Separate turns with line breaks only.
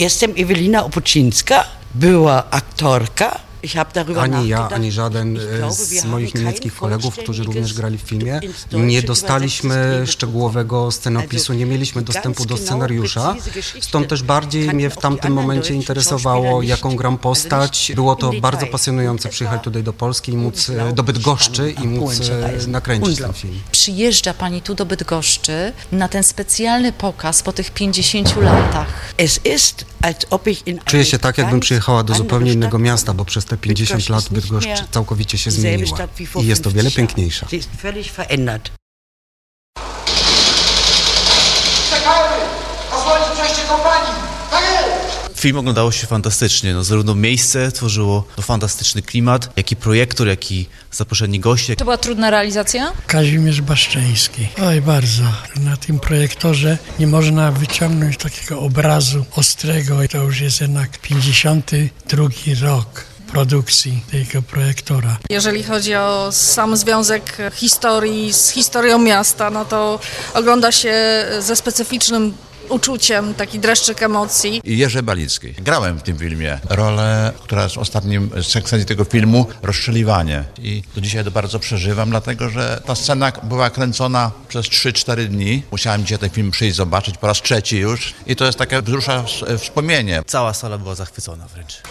Jestem Ewelina Opucińska, była aktorka. Darüber
Ani ja, ani żaden e, z moich niemieckich kolegów, którzy również grali w filmie, nie dostaliśmy szczegółowego scenopisu, nie mieliśmy dostępu do scenariusza. Stąd też bardziej mnie w tamtym momencie interesowało, jaką gram postać. Było to bardzo pasjonujące przyjechać tutaj do Polski i móc e, do Bydgoszczy i móc e, nakręcić ten film.
Przyjeżdża pani tu do Bydgoszczy na ten specjalny pokaz po tych 50 latach.
Es ist,
Czuję się tak, jakbym przyjechała do zupełnie innego miasta, bo przez te 50 lat
Bydgoszcz
całkowicie się zmieniła i jest o wiele
50 Jahren.
piękniejsza.
Film oglądało się fantastycznie, no, zarówno miejsce tworzyło to fantastyczny klimat, jak i projektor, jak i zaproszeni goście.
To była trudna realizacja?
Kazimierz Baszczyński. Oj, bardzo. Na tym projektorze nie można wyciągnąć takiego obrazu ostrego. To już jest jednak 52 rok produkcji tego projektora.
Jeżeli chodzi o sam związek historii z historią miasta, no to ogląda się ze specyficznym uczuciem, taki dreszczyk emocji.
i Jerzy Balicki. Grałem w tym filmie rolę, która jest ostatnim sekwencji tego filmu, rozstrzeliwanie. I do dzisiaj to bardzo przeżywam, dlatego że ta scena była kręcona przez 3-4 dni. Musiałem dzisiaj ten film przyjść zobaczyć po raz trzeci już i to jest takie wzrusza wspomnienie.
Cała sala była zachwycona wręcz.